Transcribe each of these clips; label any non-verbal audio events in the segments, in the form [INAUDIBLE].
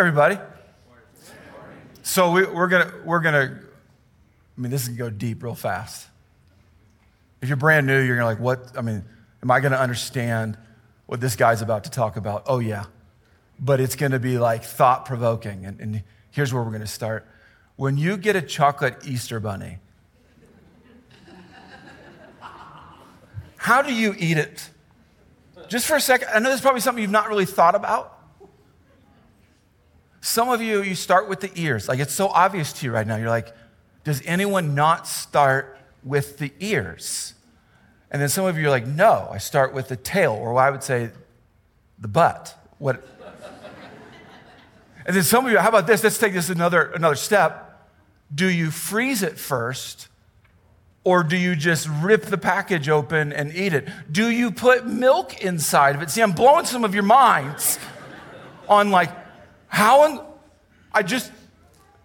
everybody. So we, we're gonna we're gonna. I mean, this is gonna go deep real fast. If you're brand new, you're gonna like, what? I mean, am I gonna understand what this guy's about to talk about? Oh yeah, but it's gonna be like thought provoking. And, and here's where we're gonna start. When you get a chocolate Easter bunny, how do you eat it? Just for a second, I know this is probably something you've not really thought about. Some of you, you start with the ears. Like it's so obvious to you right now. You're like, does anyone not start with the ears? And then some of you are like, no, I start with the tail, or I would say the butt. What? and then some of you, how about this? Let's take this another, another step. Do you freeze it first? Or do you just rip the package open and eat it? Do you put milk inside of it? See, I'm blowing some of your minds on like, how in, I just,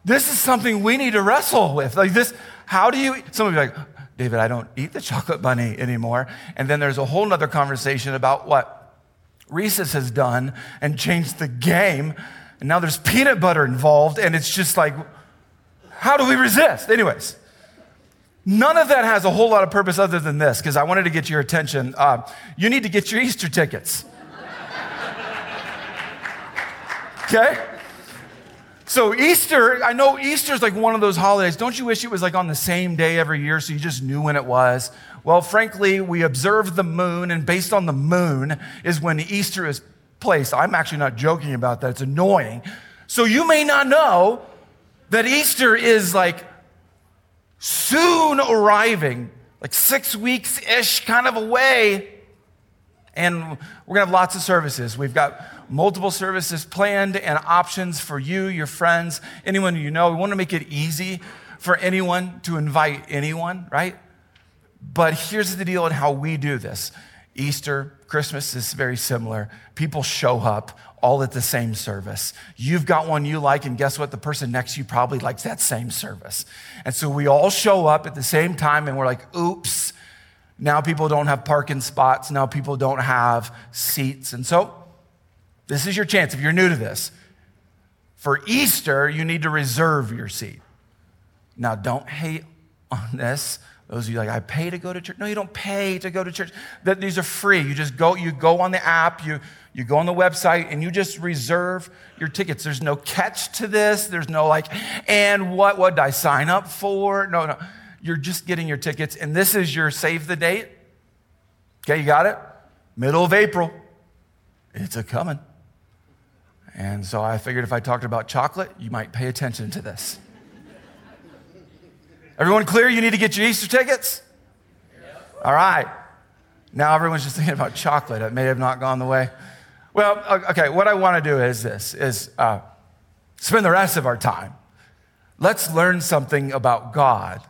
this is something we need to wrestle with. Like this, how do you, some of you like, David, I don't eat the chocolate bunny anymore. And then there's a whole nother conversation about what Reese's has done and changed the game. And now there's peanut butter involved. And it's just like, how do we resist? Anyways, none of that has a whole lot of purpose other than this, because I wanted to get your attention. Uh, you need to get your Easter tickets. Okay? So, Easter, I know Easter is like one of those holidays. Don't you wish it was like on the same day every year so you just knew when it was? Well, frankly, we observe the moon, and based on the moon is when Easter is placed. I'm actually not joking about that, it's annoying. So, you may not know that Easter is like soon arriving, like six weeks ish kind of away. And we're gonna have lots of services. We've got multiple services planned and options for you, your friends, anyone you know. We want to make it easy for anyone to invite anyone, right? But here's the deal on how we do this Easter, Christmas is very similar. People show up all at the same service. You've got one you like, and guess what? The person next to you probably likes that same service. And so we all show up at the same time, and we're like, oops, now people don't have parking spots. Now people don't have seats. And so this is your chance if you're new to this. For Easter, you need to reserve your seat. Now, don't hate on this. Those of you like, I pay to go to church. No, you don't pay to go to church. That these are free. You just go, you go on the app, you, you go on the website, and you just reserve your tickets. There's no catch to this. There's no like, and what what did I sign up for? No, no. You're just getting your tickets, and this is your save the date. Okay, you got it? Middle of April. It's a coming. And so I figured if I talked about chocolate, you might pay attention to this. Everyone clear? You need to get your Easter tickets? All right. Now everyone's just thinking about chocolate. It may have not gone the way. Well, okay, what I want to do is this, is uh, spend the rest of our time. Let's learn something about God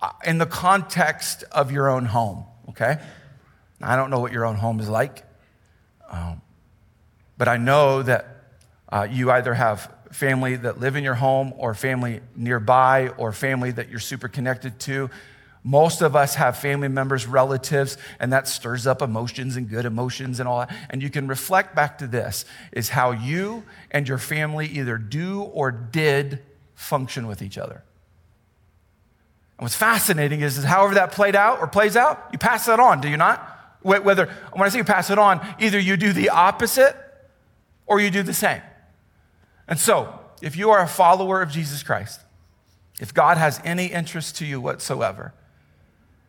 uh, in the context of your own home, okay? I don't know what your own home is like, um, but I know that uh, you either have family that live in your home, or family nearby, or family that you're super connected to. Most of us have family members, relatives, and that stirs up emotions and good emotions and all that. And you can reflect back to this is how you and your family either do or did function with each other. And what's fascinating is, is however that played out or plays out, you pass that on, do you not? Whether, when I say you pass it on, either you do the opposite or you do the same. And so, if you are a follower of Jesus Christ, if God has any interest to you whatsoever,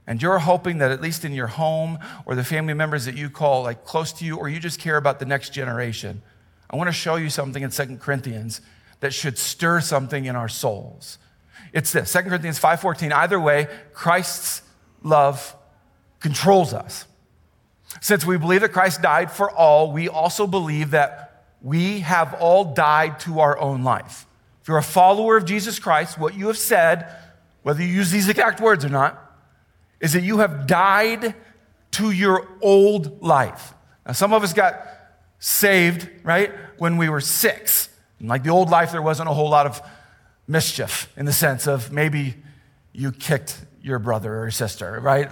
and you're hoping that at least in your home or the family members that you call like close to you, or you just care about the next generation, I want to show you something in Second Corinthians that should stir something in our souls. It's this, Second Corinthians 5:14. Either way, Christ's love controls us. Since we believe that Christ died for all, we also believe that we have all died to our own life. If you're a follower of Jesus Christ, what you have said, whether you use these exact words or not, is that you have died to your old life. Now, some of us got saved, right, when we were six. And like the old life, there wasn't a whole lot of mischief in the sense of maybe you kicked your brother or sister, right?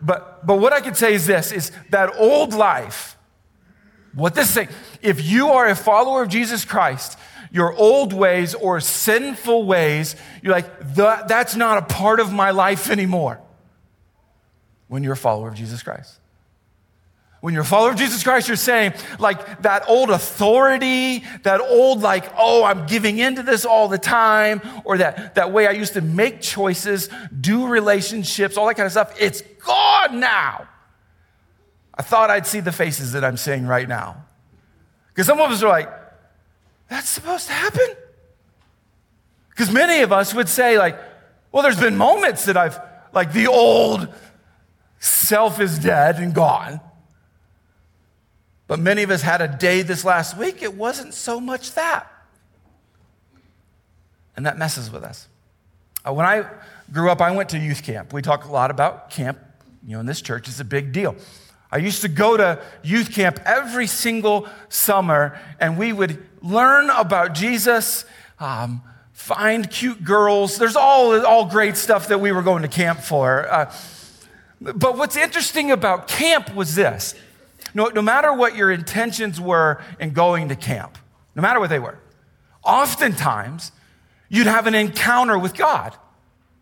But, but what I could say is this, is that old life What this is saying, if you are a follower of Jesus Christ, your old ways or sinful ways, you're like, that, that's not a part of my life anymore when you're a follower of Jesus Christ. When you're a follower of Jesus Christ, you're saying, like, that old authority, that old, like, oh, I'm giving into this all the time, or that, that way I used to make choices, do relationships, all that kind of stuff, it's gone now. I thought I'd see the faces that I'm seeing right now. Because some of us are like, that's supposed to happen? Because many of us would say, like, well, there's been moments that I've, like, the old self is dead and gone. But many of us had a day this last week, it wasn't so much that. And that messes with us. Uh, when I grew up, I went to youth camp. We talk a lot about camp, you know, in this church, it's a big deal. I used to go to youth camp every single summer, and we would learn about Jesus, um, find cute girls. There's all, all great stuff that we were going to camp for. Uh, but what's interesting about camp was this no, no matter what your intentions were in going to camp, no matter what they were, oftentimes you'd have an encounter with God.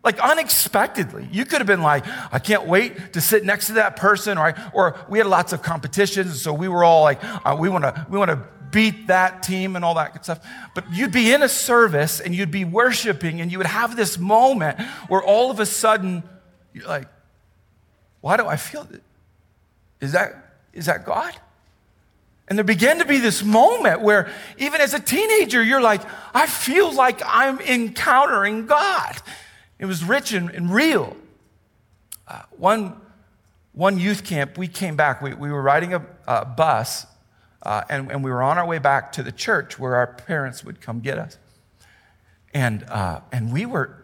Like unexpectedly. You could have been like, I can't wait to sit next to that person, or, or we had lots of competitions, so we were all like, uh, we want to we want to beat that team and all that good stuff. But you'd be in a service and you'd be worshiping, and you would have this moment where all of a sudden you're like, why do I feel that? Is that is that God? And there began to be this moment where, even as a teenager, you're like, I feel like I'm encountering God. It was rich and, and real. Uh, one, one youth camp, we came back. We, we were riding a, a bus, uh, and, and we were on our way back to the church where our parents would come get us. And, uh, and we were,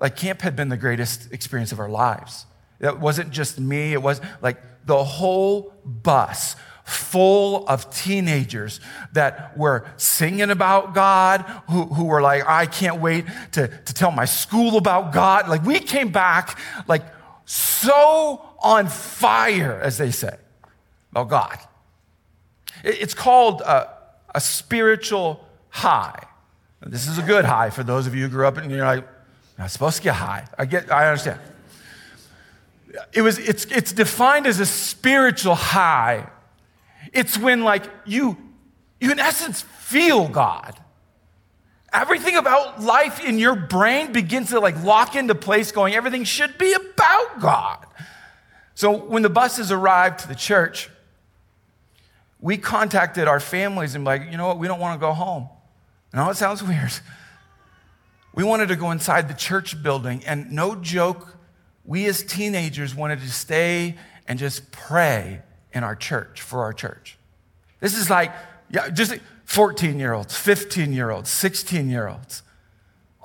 like, camp had been the greatest experience of our lives. It wasn't just me, it was like the whole bus full of teenagers that were singing about God, who, who were like, I can't wait to, to tell my school about God. Like, we came back, like, so on fire, as they say, about God. It's called a, a spiritual high. This is a good high for those of you who grew up and you're like, I'm supposed to get high. I get, I understand it was, it's, it's defined as a spiritual high. It's when, like, you, you in essence feel God. Everything about life in your brain begins to like lock into place, going, everything should be about God. So when the buses arrived to the church, we contacted our families and like, you know what, we don't want to go home. I know it sounds weird. We wanted to go inside the church building, and no joke, we as teenagers wanted to stay and just pray in our church, for our church. This is like, yeah, just 14 year olds, 15 year olds, 16 year olds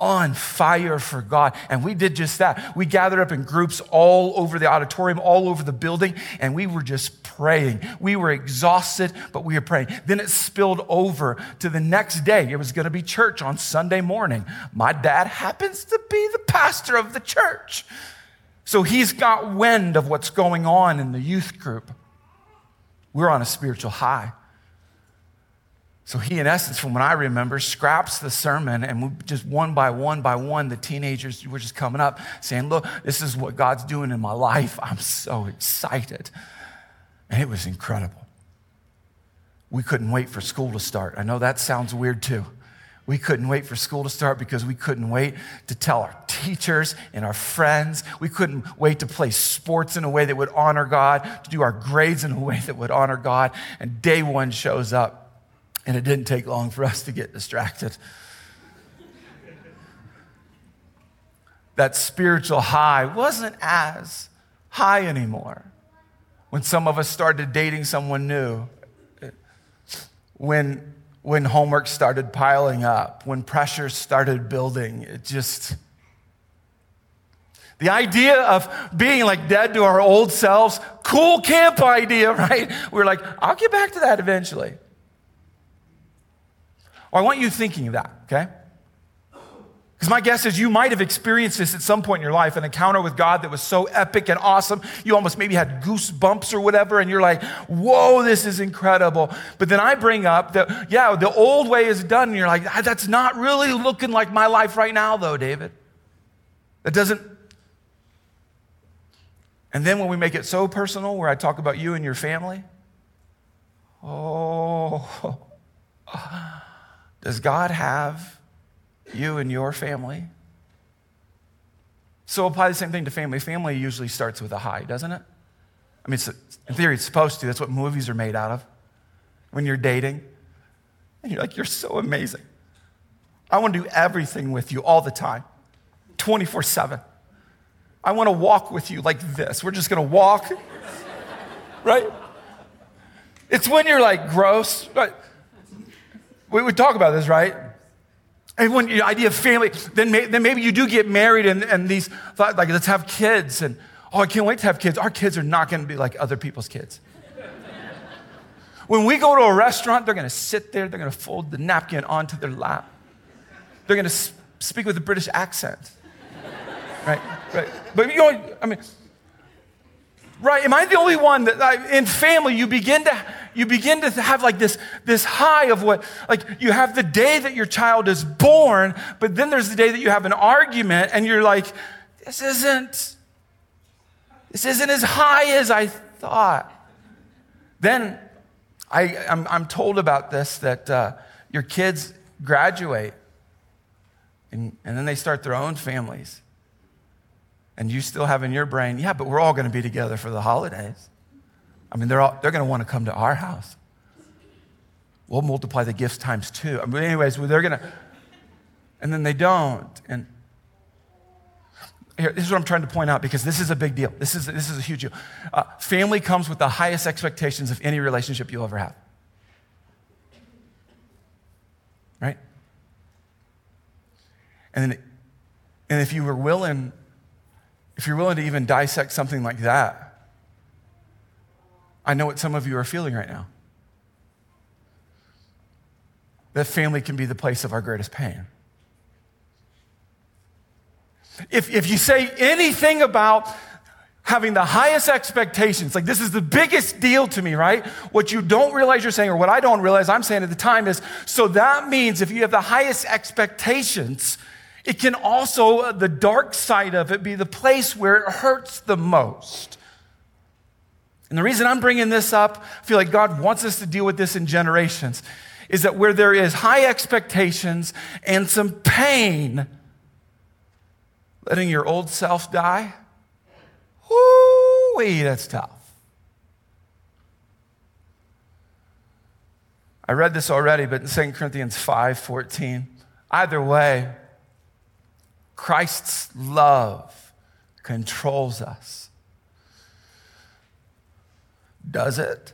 on fire for God. And we did just that. We gathered up in groups all over the auditorium, all over the building, and we were just praying. We were exhausted, but we were praying. Then it spilled over to the next day. It was going to be church on Sunday morning. My dad happens to be the pastor of the church. So he's got wind of what's going on in the youth group. We're on a spiritual high. So he, in essence, from what I remember, scraps the sermon, and we just one by one by one, the teenagers were just coming up saying, Look, this is what God's doing in my life. I'm so excited. And it was incredible. We couldn't wait for school to start. I know that sounds weird too. We couldn't wait for school to start because we couldn't wait to tell our teachers and our friends. We couldn't wait to play sports in a way that would honor God, to do our grades in a way that would honor God. And day one shows up, and it didn't take long for us to get distracted. that spiritual high wasn't as high anymore. When some of us started dating someone new, when when homework started piling up, when pressure started building. It just. The idea of being like dead to our old selves, cool camp idea, [LAUGHS] right? We're like, I'll get back to that eventually. I want you thinking that, okay? Because my guess is you might have experienced this at some point in your life, an encounter with God that was so epic and awesome. You almost maybe had goosebumps or whatever, and you're like, whoa, this is incredible. But then I bring up that, yeah, the old way is done. And you're like, ah, that's not really looking like my life right now, though, David. That doesn't. And then when we make it so personal, where I talk about you and your family, oh, [LAUGHS] does God have you and your family. So apply the same thing to family. Family usually starts with a high, doesn't it? I mean, in theory, it's supposed to. That's what movies are made out of. When you're dating, and you're like, you're so amazing. I want to do everything with you all the time, 24 7. I want to walk with you like this. We're just going to walk, [LAUGHS] right? It's when you're like gross. Right? We would talk about this, right? And when the idea of family, then, may, then maybe you do get married and, and these thought, like, let's have kids. And oh, I can't wait to have kids. Our kids are not going to be like other people's kids. when we go to a restaurant, they're going to sit there, they're going to fold the napkin onto their lap. They're going to speak with a British accent. right? Right. But you know, I mean, right? Am I the only one that I, in family you begin to you begin to have like this, this high of what, like you have the day that your child is born, but then there's the day that you have an argument and you're like, this isn't, this isn't as high as I thought. Then I, I'm, I'm told about this that uh, your kids graduate and, and then they start their own families. And you still have in your brain, yeah, but we're all going to be together for the holidays. I mean, they're, all, they're going to want to come to our house. We'll multiply the gifts times two. I mean, anyways, they're going to, and then they don't. And here, this is what I'm trying to point out because this is a big deal. This is, this is a huge deal. Uh, family comes with the highest expectations of any relationship you'll ever have. Right? And, then, and if you were willing, if you're willing to even dissect something like that, I know what some of you are feeling right now. That family can be the place of our greatest pain. If, if you say anything about having the highest expectations, like this is the biggest deal to me, right? What you don't realize you're saying, or what I don't realize I'm saying at the time is so that means if you have the highest expectations, it can also, uh, the dark side of it, be the place where it hurts the most. And the reason I'm bringing this up, I feel like God wants us to deal with this in generations, is that where there is high expectations and some pain, letting your old self die, whoo, that's tough. I read this already, but in 2 Corinthians 5 14, either way, Christ's love controls us does it?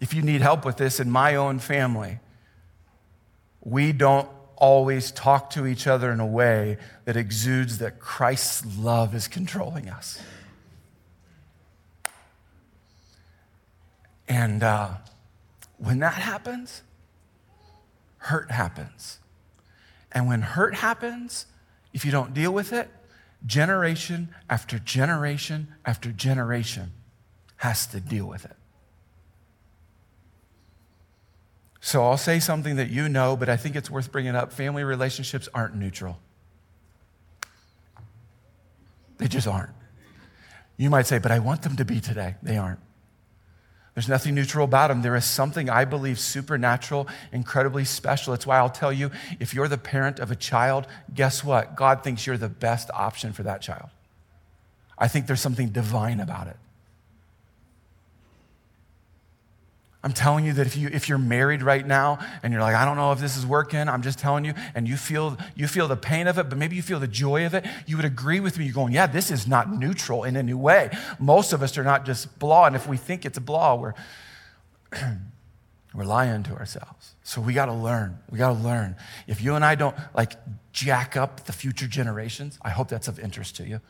If you need help with this in my own family, we don't always talk to each other in a way that exudes that Christ's love is controlling us. And uh, when that happens, hurt happens. And when hurt happens, if you don't deal with it, generation after generation after generation has to deal with it. So I'll say something that you know, but I think it's worth bringing up. Family relationships aren't neutral, they just aren't. You might say, but I want them to be today. They aren't. There's nothing neutral about them. There is something I believe supernatural, incredibly special. It's why I'll tell you if you're the parent of a child, guess what? God thinks you're the best option for that child. I think there's something divine about it. I'm telling you that if, you, if you're married right now and you're like, I don't know if this is working, I'm just telling you, and you feel, you feel the pain of it, but maybe you feel the joy of it, you would agree with me. You're going, yeah, this is not neutral in a new way. Most of us are not just blah, and if we think it's a blah, we're, [CLEARS THROAT] we're lying to ourselves. So we got to learn. We got to learn. If you and I don't like jack up the future generations, I hope that's of interest to you.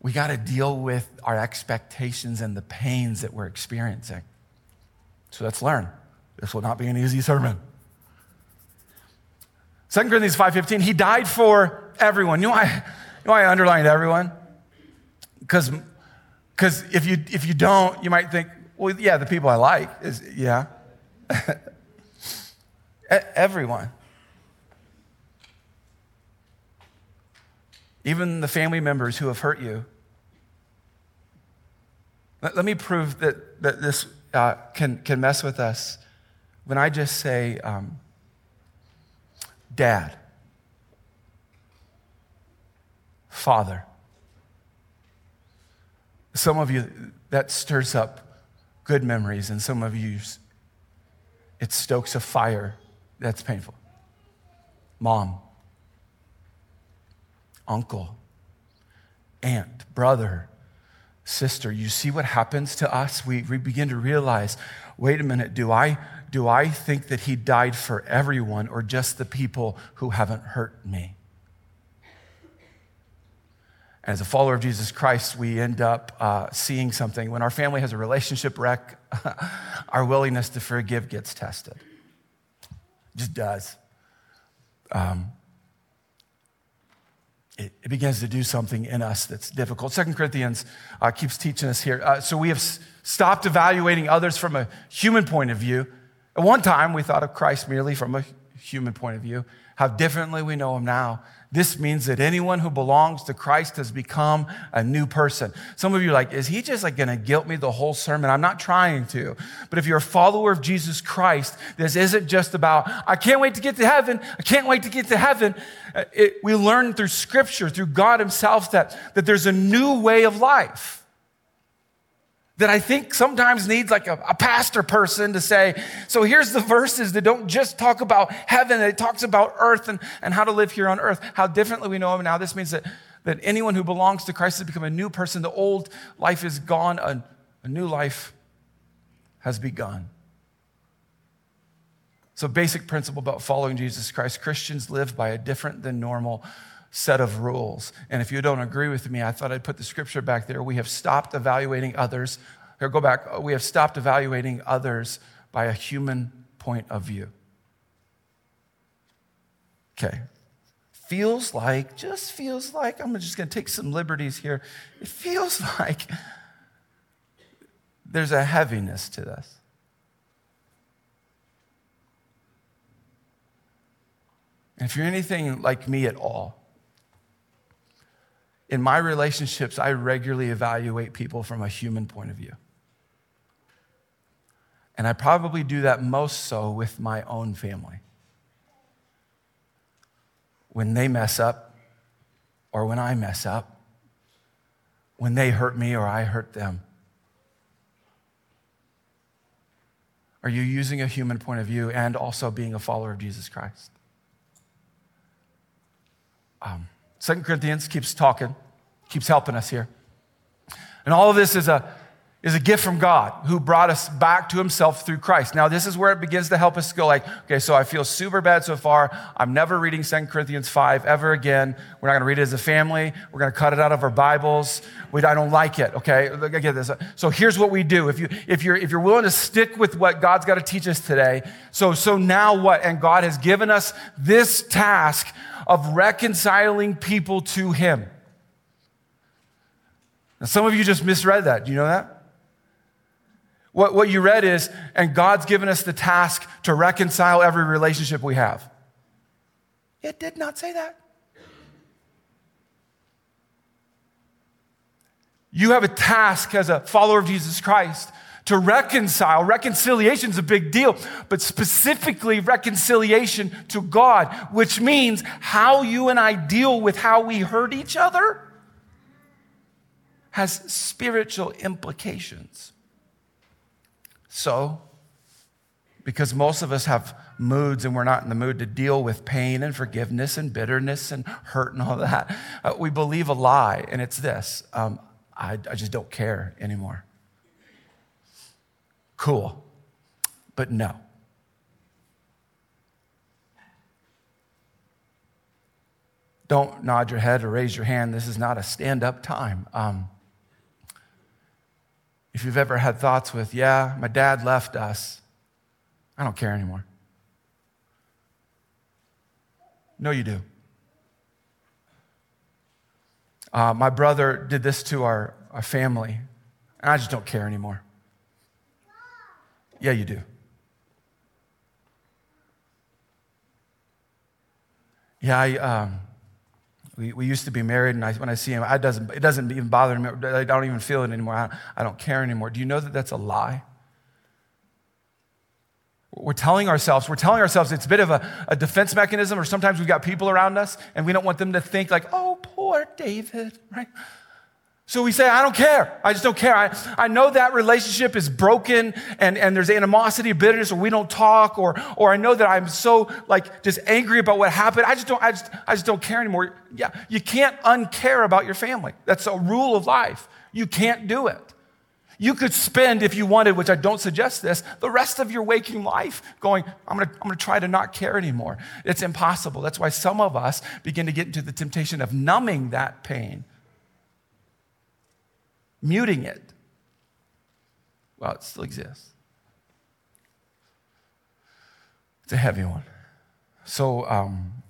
We got to deal with our expectations and the pains that we're experiencing. So let's learn. This will not be an easy sermon. 2 Corinthians 5.15, he died for everyone. You know why, you know why I underlined everyone? Because if you, if you don't, you might think, well, yeah, the people I like is, yeah. [LAUGHS] everyone. Even the family members who have hurt you. Let, let me prove that, that this uh, can, can mess with us when I just say, um, dad, father. Some of you, that stirs up good memories, and some of you, it stokes a fire that's painful. Mom, uncle, aunt, brother, sister. You see what happens to us? We, we begin to realize wait a minute, do I, do I think that he died for everyone or just the people who haven't hurt me? As a follower of Jesus Christ, we end up uh, seeing something. When our family has a relationship wreck, [LAUGHS] our willingness to forgive gets tested. It just does. Um, it, it, begins to do something in us that's difficult. Second Corinthians uh, keeps teaching us here. Uh, so we have s- stopped evaluating others from a human point of view. At one time, we thought of Christ merely from a human point of view. How differently we know him now. This means that anyone who belongs to Christ has become a new person. Some of you are like, is he just like going to guilt me the whole sermon? I'm not trying to. But if you're a follower of Jesus Christ, this isn't just about, I can't wait to get to heaven. I can't wait to get to heaven. Uh, it, we learn through scripture, through God himself, that, that there's a new way of life that I think sometimes needs like a, a, pastor person to say, so here's the verses that don't just talk about heaven, it talks about earth and, and how to live here on earth, how differently we know him now. This means that, that anyone who belongs to Christ has become a new person. The old life is gone, a, a new life has begun. So, basic principle about following Jesus Christ Christians live by a different than normal set of rules. And if you don't agree with me, I thought I'd put the scripture back there. We have stopped evaluating others. Here, go back. We have stopped evaluating others by a human point of view. Okay. Feels like, just feels like, I'm just going to take some liberties here. It feels [LAUGHS] like there's a heaviness to this. And if you're anything like me at all, in my relationships, I regularly evaluate people from a human point of view. And I probably do that most so with my own family. When they mess up, or when I mess up, when they hurt me or I hurt them. Are you using a human point of view and also being a follower of Jesus Christ? Um, Second Corinthians keeps talking, keeps helping us here. And all of this is a, is a gift from God who brought us back to himself through Christ. Now, this is where it begins to help us go like, okay, so I feel super bad so far. I'm never reading Second Corinthians 5 ever again. We're not going to read it as a family. We're going to cut it out of our Bibles. We, I don't like it, okay? I get this. So here's what we do. If, you, if, you're, if you're willing to stick with what God's got to teach us today, so, so now what? And God has given us this task of reconciling people to Him. Now, some of you just misread that. Do you know that? What, what you read is, and God's given us the task to reconcile every relationship we have. It did not say that. You have a task as a follower of Jesus Christ to reconcile. Reconciliation is a big deal, but specifically reconciliation to God, which means how you and I deal with how we hurt each other has spiritual implications. So, because most of us have moods and we're not in the mood to deal with pain and forgiveness and bitterness and hurt and all that, uh, we believe a lie, and it's this um, I, I just don't care anymore. Cool. But no. Don't nod your head or raise your hand. This is not a stand up time. Um, if you've ever had thoughts with, yeah, my dad left us, I don't care anymore. No, you do. Uh, my brother did this to our, our family, and I just don't care anymore. Yeah, you do. Yeah, I, um, we, we used to be married, and I, when I see him, I doesn't, it doesn't even bother me. I don't even feel it anymore. I, I don't care anymore. Do you know that that's a lie? We're telling ourselves, we're telling ourselves it's a bit of a, a defense mechanism, or sometimes we've got people around us and we don't want them to think, like, oh, poor David, right? So we say, I don't care. I just don't care. I, I know that relationship is broken and, and there's animosity, bitterness, or we don't talk, or, or I know that I'm so like just angry about what happened. I just don't, I just, I just don't care anymore. Yeah, you can't uncare about your family. That's a rule of life. You can't do it. You could spend, if you wanted, which I don't suggest this, the rest of your waking life going, I'm gonna, I'm gonna try to not care anymore. It's impossible. That's why some of us begin to get into the temptation of numbing that pain, muting it. Well, it still exists. It's a heavy one. So, um,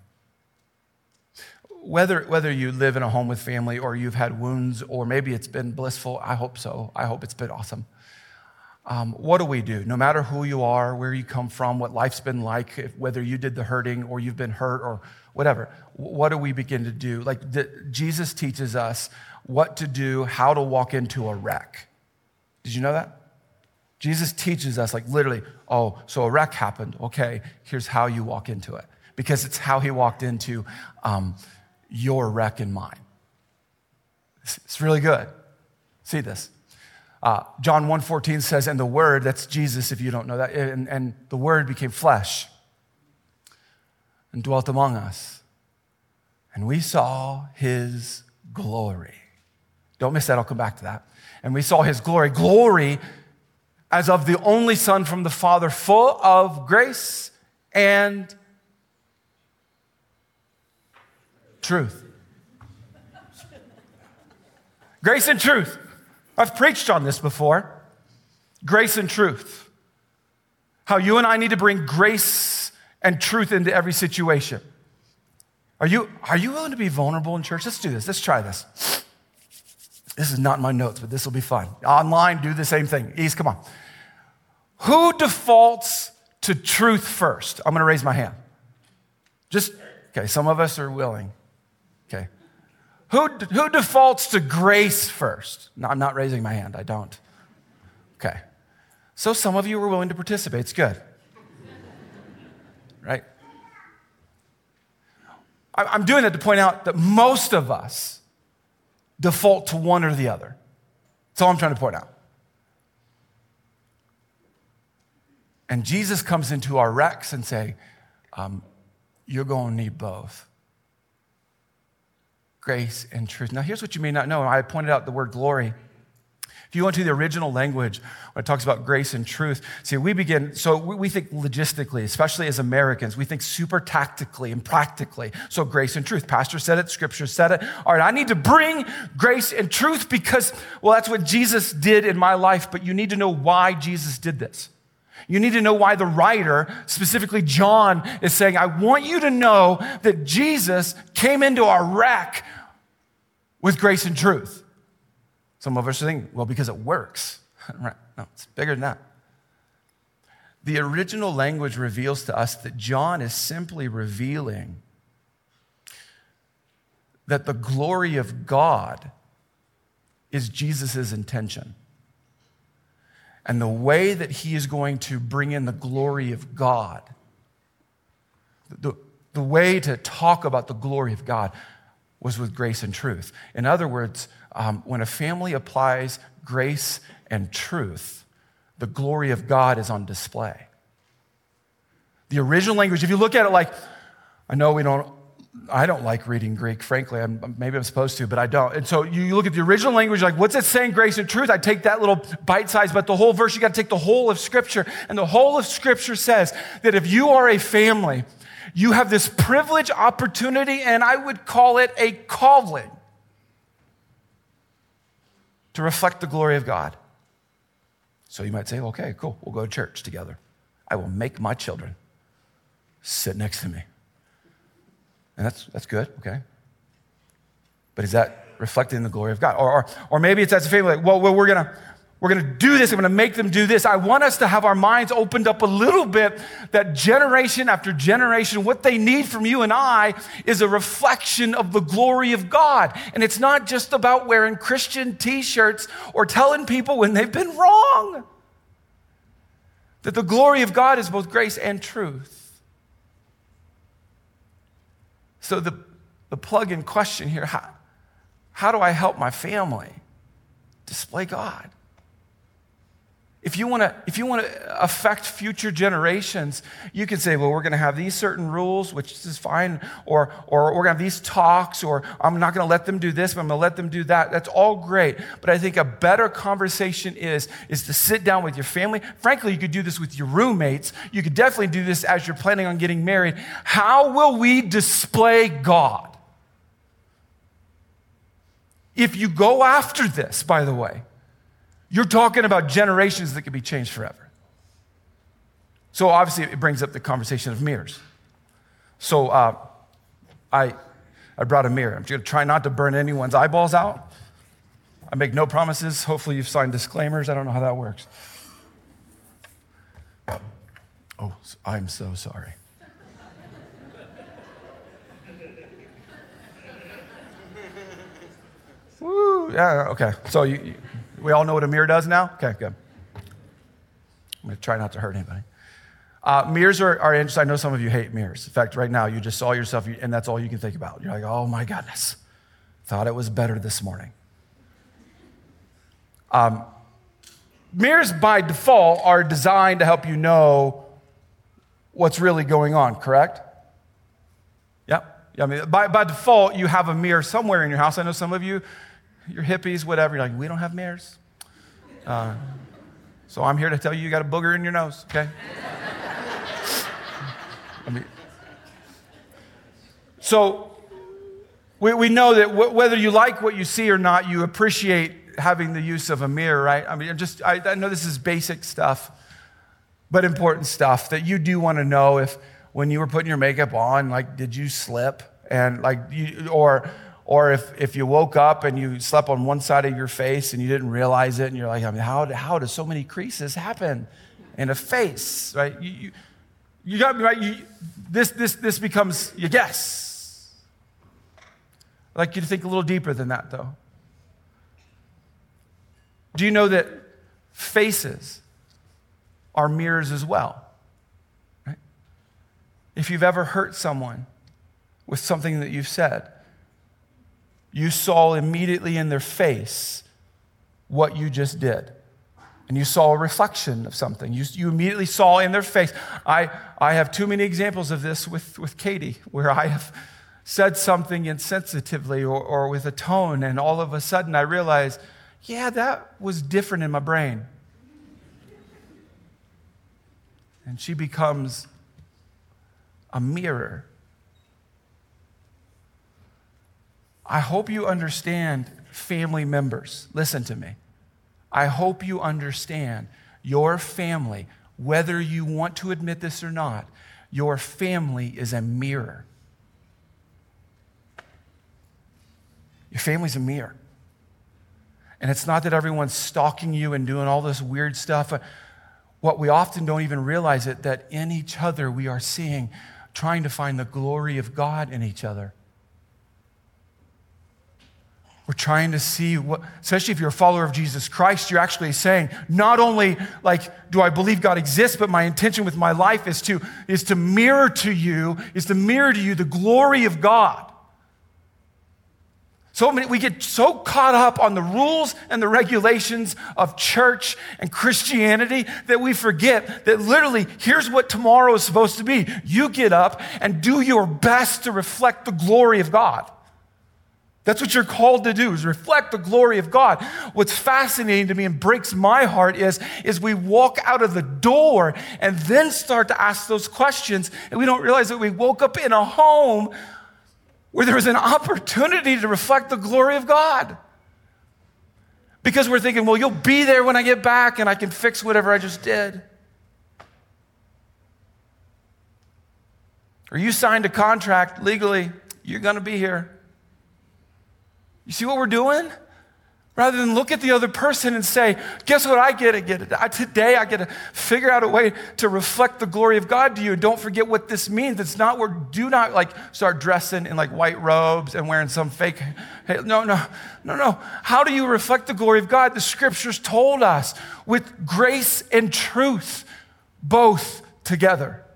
whether, whether you live in a home with family or you've had wounds or maybe it's been blissful, I hope so. I hope it's been awesome. Um, what do we do? No matter who you are, where you come from, what life's been like, if, whether you did the hurting or you've been hurt or whatever, what do we begin to do? Like the, Jesus teaches us what to do, how to walk into a wreck. Did you know that? Jesus teaches us, like literally, oh, so a wreck happened. Okay, here's how you walk into it. Because it's how he walked into um, your wreck and mine. It's really good. See this. Uh, John 1.14 says, and the word, that's Jesus if you don't know that, and, and the word became flesh and dwelt among us. And we saw his glory. Don't miss that, I'll come back to that. And we saw his glory. Glory as of the only Son from the Father, full of grace and truth. Grace and truth. I've preached on this before. Grace and truth. How you and I need to bring grace and truth into every situation. Are you, are you willing to be vulnerable in church? Let's do this. Let's try this. This is not my notes, but this will be fun. Online, do the same thing. East, come on. Who defaults to truth first? I'm going to raise my hand. Just, okay, some of us are willing. Okay. Who, who defaults to grace first? No, I'm not raising my hand. I don't. Okay. So some of you were willing to participate. It's good. Right? I'm doing that to point out that most of us default to one or the other. That's all I'm trying to point out. And Jesus comes into our wrecks and say, um, you're going to need both grace and truth. Now, here's what you may not know. I pointed out the word glory. If you went to the original language, when it talks about grace and truth, see, we begin, so we think logistically, especially as Americans, we think super tactically and practically. So, grace and truth. Pastor said it, scripture said it. All right, I need to bring grace and truth because, well, that's what Jesus did in my life, but you need to know why Jesus did this. You need to know why the writer, specifically John, is saying, I want you to know that Jesus came into our wreck with grace and truth. Some of us are thinking, well, because it works. [LAUGHS] right? No, it's bigger than that. The original language reveals to us that John is simply revealing that the glory of God is Jesus' intention. And the way that he is going to bring in the glory of God, the, the way to talk about the glory of God was with grace and truth. In other words, um, when a family applies grace and truth, the glory of God is on display. The original language, if you look at it like, I know we don't I don't like reading Greek, frankly. I'm, maybe I'm supposed to, but I don't. And so you look at the original language, like, what's it saying, grace and truth? I take that little bite size, but the whole verse, you got to take the whole of Scripture. And the whole of Scripture says that if you are a family, you have this privilege, opportunity, and I would call it a calling to reflect the glory of God. So you might say, okay, cool, we'll go to church together. I will make my children sit next to me. And that's, that's good, okay. But is that reflecting the glory of God? Or, or, or maybe it's as a family, like, well, we're going to we're going to do this. I'm going to make them do this. I want us to have our minds opened up a little bit that generation after generation, what they need from you and I is a reflection of the glory of God. And it's not just about wearing Christian t shirts or telling people when they've been wrong. That the glory of God is both grace and truth. So, the, the plug in question here how, how do I help my family display God? If you want to, if you want to affect future generations, you can say, well, we're going to have these certain rules, which is fine, or, or we're going to have these talks, or I'm not going to let them do this, but I'm going to let them do that. That's all great. But I think a better conversation is, is to sit down with your family. Frankly, you could do this with your roommates. You could definitely do this as you're planning on getting married. How will we display God? If you go after this, by the way, you're talking about generations that could be changed forever. So obviously, it brings up the conversation of mirrors. So uh, I, I brought a mirror. I'm going to try not to burn anyone's eyeballs out. I make no promises. Hopefully, you've signed disclaimers. I don't know how that works. Oh, I'm so sorry. [LAUGHS] Woo, yeah, okay. So you, you we all know what a mirror does now? Okay, good. I'm going to try not to hurt anybody. Uh, mirrors are, are interesting. I know some of you hate mirrors. In fact, right now, you just saw yourself, and that's all you can think about. You're like, oh my goodness, thought it was better this morning. Um, mirrors, by default, are designed to help you know what's really going on, correct? Yep. Yeah, I mean, by, by default, you have a mirror somewhere in your house. I know some of you you're hippies, whatever. You're like, we don't have mirrors. Uh, so I'm here to tell you you got a booger in your nose, okay? I mean, so we, we know that w- whether you like what you see or not, you appreciate having the use of a mirror, right? I mean, i just I, I know this is basic stuff, but important stuff that you do want to know if when you were putting your makeup on, like, did you slip? And like, you, or or if, if you woke up and you slept on one side of your face and you didn't realize it, and you're like, I mean, how, how do so many creases happen in a face, right? You, you, you got me right. You, this, this, this becomes your guess. I'd like you to think a little deeper than that, though. Do you know that faces are mirrors as well? Right? If you've ever hurt someone with something that you've said, you saw immediately in their face what you just did. And you saw a reflection of something. You, you immediately saw in their face. I, I have too many examples of this with, with Katie, where I have said something insensitively or, or with a tone, and all of a sudden I realize, yeah, that was different in my brain. And she becomes a mirror I hope you understand family members. Listen to me. I hope you understand your family, whether you want to admit this or not, your family is a mirror. Your family's a mirror. And it's not that everyone's stalking you and doing all this weird stuff. Uh, what we often don't even realize it that in each other we are seeing, trying to find the glory of God in each other. We're trying to see what, especially if you're a follower of Jesus Christ, you're actually saying, not only like, do I believe God exists, but my intention with my life is to, is to mirror to you, is to mirror to you the glory of God. So many, we get so caught up on the rules and the regulations of church and Christianity that we forget that literally here's what tomorrow is supposed to be. You get up and do your best to reflect the glory of God. That's what you're called to do is reflect the glory of God. What's fascinating to me and breaks my heart is, is we walk out of the door and then start to ask those questions and we don't realize that we woke up in a home where there was an opportunity to reflect the glory of God. Because we're thinking, well, you'll be there when I get back and I can fix whatever I just did. Or you signed a contract legally you're going to be here. You see what we're doing? Rather than look at the other person and say, guess what I get to get it. I, today I get to figure out a way to reflect the glory of God to you. Don't forget what this means. It's not where do not like start dressing in like white robes and wearing some fake. Hey, no, no, no, no. How do you reflect the glory of God? The scriptures told us with grace and truth, both together.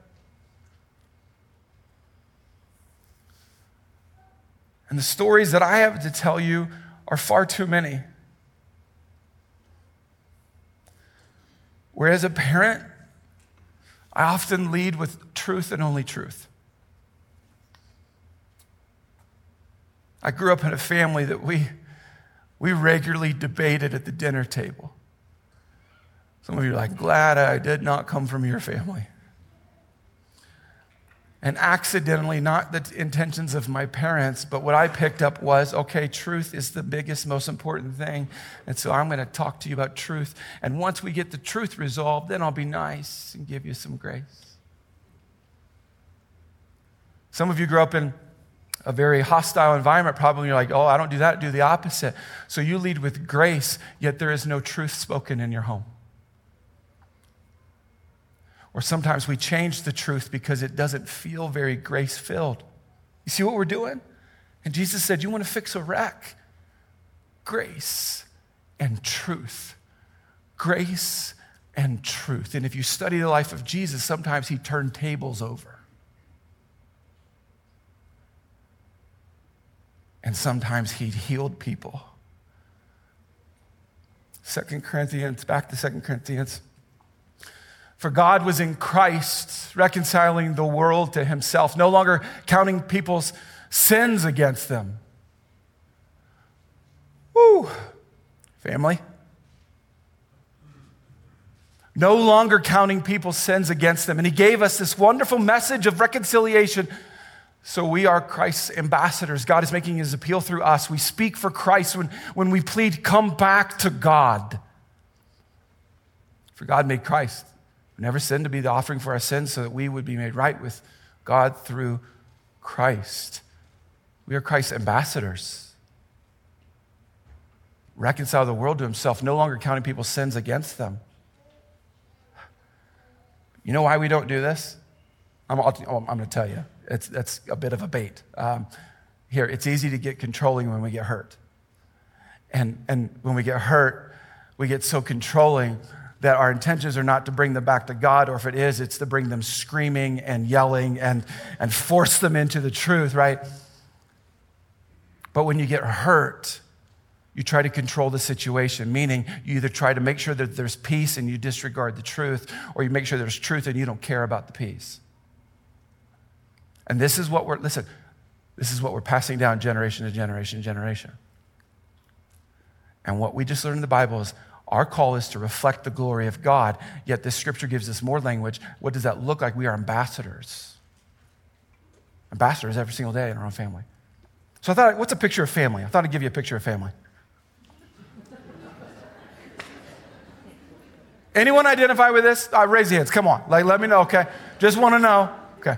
And the stories that I have to tell you are far too many. Whereas a parent, I often lead with truth and only truth. I grew up in a family that we, we regularly debated at the dinner table. Some of you are like, glad I did not come from your family and accidentally, not the intentions of my parents, but what I picked up was okay, truth is the biggest, most important thing. And so I'm going to talk to you about truth. And once we get the truth resolved, then I'll be nice and give you some grace. Some of you grew up in a very hostile environment, probably you're like, oh, I don't do that, do the opposite. So you lead with grace, yet there is no truth spoken in your home. Or sometimes we change the truth because it doesn't feel very grace filled. You see what we're doing? And Jesus said, You want to fix a wreck? Grace and truth. Grace and truth. And if you study the life of Jesus, sometimes he turned tables over. And sometimes he healed people. Second Corinthians, back to Second Corinthians. For God was in Christ, reconciling the world to himself, no longer counting people's sins against them. Woo, family. No longer counting people's sins against them. And he gave us this wonderful message of reconciliation. So we are Christ's ambassadors. God is making his appeal through us. We speak for Christ when, when we plead, come back to God. For God made Christ never sinned to be the offering for our sins so that we would be made right with God through Christ. We are Christ's ambassadors. Reconcile the world to himself, no longer counting people's sins against them. You know why we don't do this? I'm, I'm going to tell you. It's, that's a bit of a bait. Um, here, it's easy to get controlling when we get hurt. And, and when we get hurt, we get so controlling that our intentions are not to bring them back to God, or if it is, it's to bring them screaming and yelling and, and force them into the truth, right? But when you get hurt, you try to control the situation, meaning you either try to make sure that there's peace and you disregard the truth, or you make sure there's truth and you don't care about the peace. And this is what we're, listen, this is what we're passing down generation to generation to generation. And what we just learned in the Bible is our call is to reflect the glory of God, yet this scripture gives us more language. What does that look like? We are ambassadors. Ambassadors every single day in our own family. So I thought, what's a picture of family? I thought I'd give you a picture of family. Anyone identify with this? Uh, raise your hands. Come on. Like, let me know, okay? Just want to know. Okay.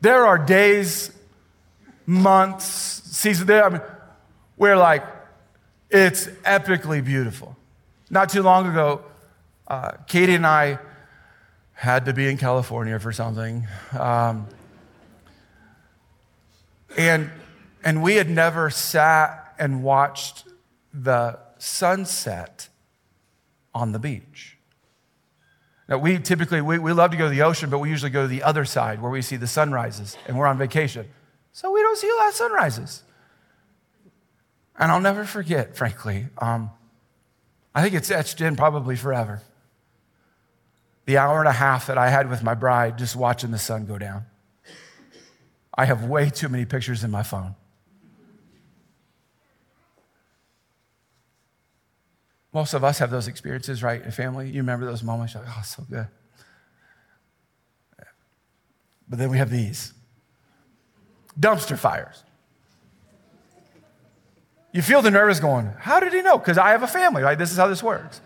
There are days, months, seasons there. I mean, where like it's epically beautiful. Not too long ago, uh, Katie and I had to be in California for something. Um, and, and we had never sat and watched the sunset on the beach. Now, we typically, we, we love to go to the ocean, but we usually go to the other side where we see the sunrises and we're on vacation. So we don't see a lot of sunrises. And I'll never forget, frankly. Um, I think it's etched in probably forever. The hour and a half that I had with my bride just watching the sun go down. I have way too many pictures in my phone. Most of us have those experiences, right? In family, you remember those moments, you're like, oh, so good. But then we have these dumpster fires. You feel the nervous going, How did he know? Because I have a family, right? This is how this works.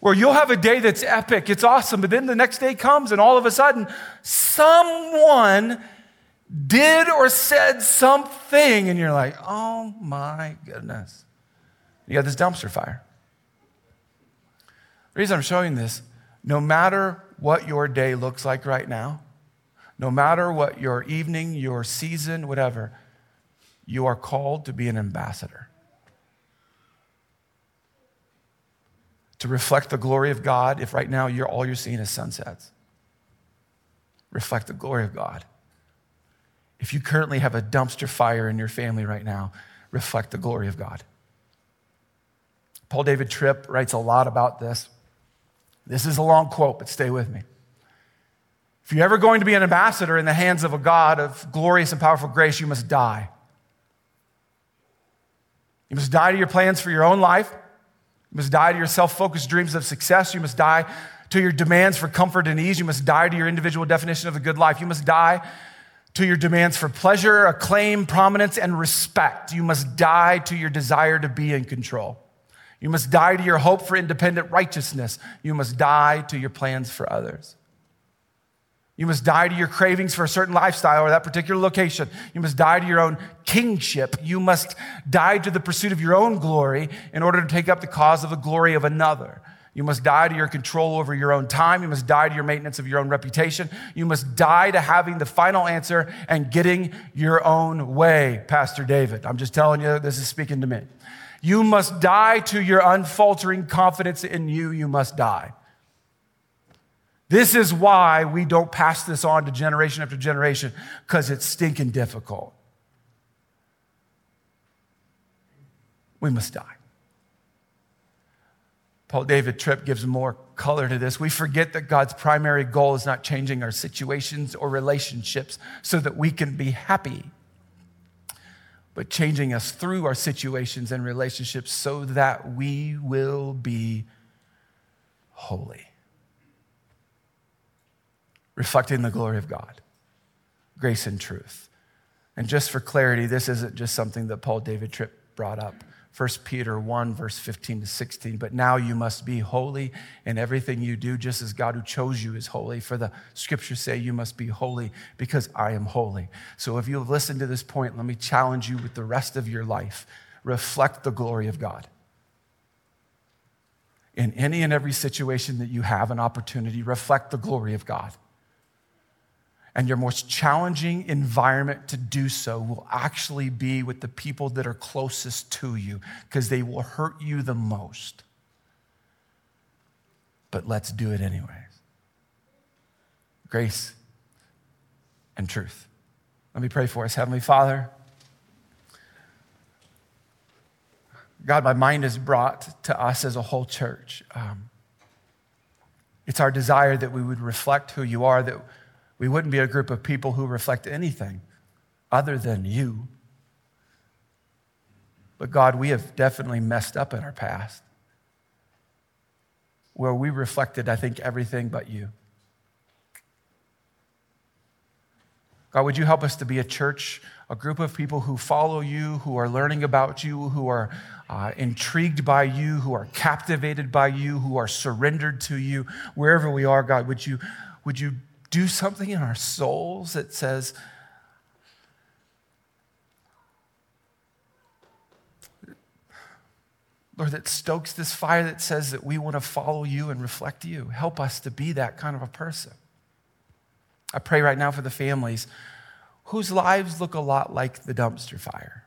Where you'll have a day that's epic, it's awesome, but then the next day comes and all of a sudden, someone did or said something, and you're like, oh my goodness. You got this dumpster fire. The reason I'm showing this, no matter what your day looks like right now, no matter what your evening, your season, whatever, you are called to be an ambassador. To reflect the glory of God, if right now you're all you're seeing is sunsets. Reflect the glory of God. If you currently have a dumpster fire in your family right now, reflect the glory of God. Paul David Tripp writes a lot about this. This is a long quote, but stay with me. If you're ever going to be an ambassador in the hands of a God of glorious and powerful grace, you must die. You must die to your plans for your own life. You must die to your self focused dreams of success. You must die to your demands for comfort and ease. You must die to your individual definition of a good life. You must die to your demands for pleasure, acclaim, prominence, and respect. You must die to your desire to be in control. You must die to your hope for independent righteousness. You must die to your plans for others. You must die to your cravings for a certain lifestyle or that particular location. You must die to your own kingship. You must die to the pursuit of your own glory in order to take up the cause of the glory of another. You must die to your control over your own time. You must die to your maintenance of your own reputation. You must die to having the final answer and getting your own way, Pastor David. I'm just telling you, this is speaking to me. You must die to your unfaltering confidence in you. You must die. This is why we don't pass this on to generation after generation, because it's stinking difficult. We must die. Paul David Tripp gives more color to this. We forget that God's primary goal is not changing our situations or relationships so that we can be happy, but changing us through our situations and relationships so that we will be holy, reflecting the glory of God, grace and truth. And just for clarity, this isn't just something that Paul David Tripp brought up. 1 Peter 1, verse 15 to 16. But now you must be holy in everything you do, just as God who chose you is holy. For the scriptures say you must be holy because I am holy. So if you have listened to this point, let me challenge you with the rest of your life. Reflect the glory of God. In any and every situation that you have an opportunity, reflect the glory of God and your most challenging environment to do so will actually be with the people that are closest to you because they will hurt you the most. But let's do it anyways. Grace and truth. Let me pray for us. Heavenly Father, God, my mind is brought to us as a whole church. Um, it's our desire that we would reflect who you are, that we wouldn't be a group of people who reflect anything other than you. But God, we have definitely messed up in our past where we reflected, I think, everything but you. God, would you help us to be a church, a group of people who follow you, who are learning about you, who are uh, intrigued by you, who are captivated by you, who are surrendered to you, wherever we are, God, would you, would you do something in our souls that says, Lord, that stokes this fire that says that we want to follow you and reflect you. Help us to be that kind of a person. I pray right now for the families whose lives look a lot like the dumpster fire.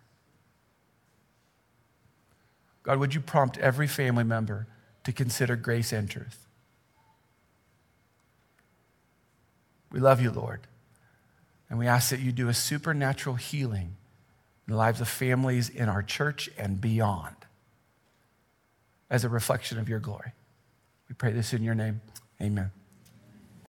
God, would you prompt every family member to consider grace and truth? We love you, Lord. And we ask that you do a supernatural healing in the lives of families in our church and beyond as a reflection of your glory. We pray this in your name. Amen.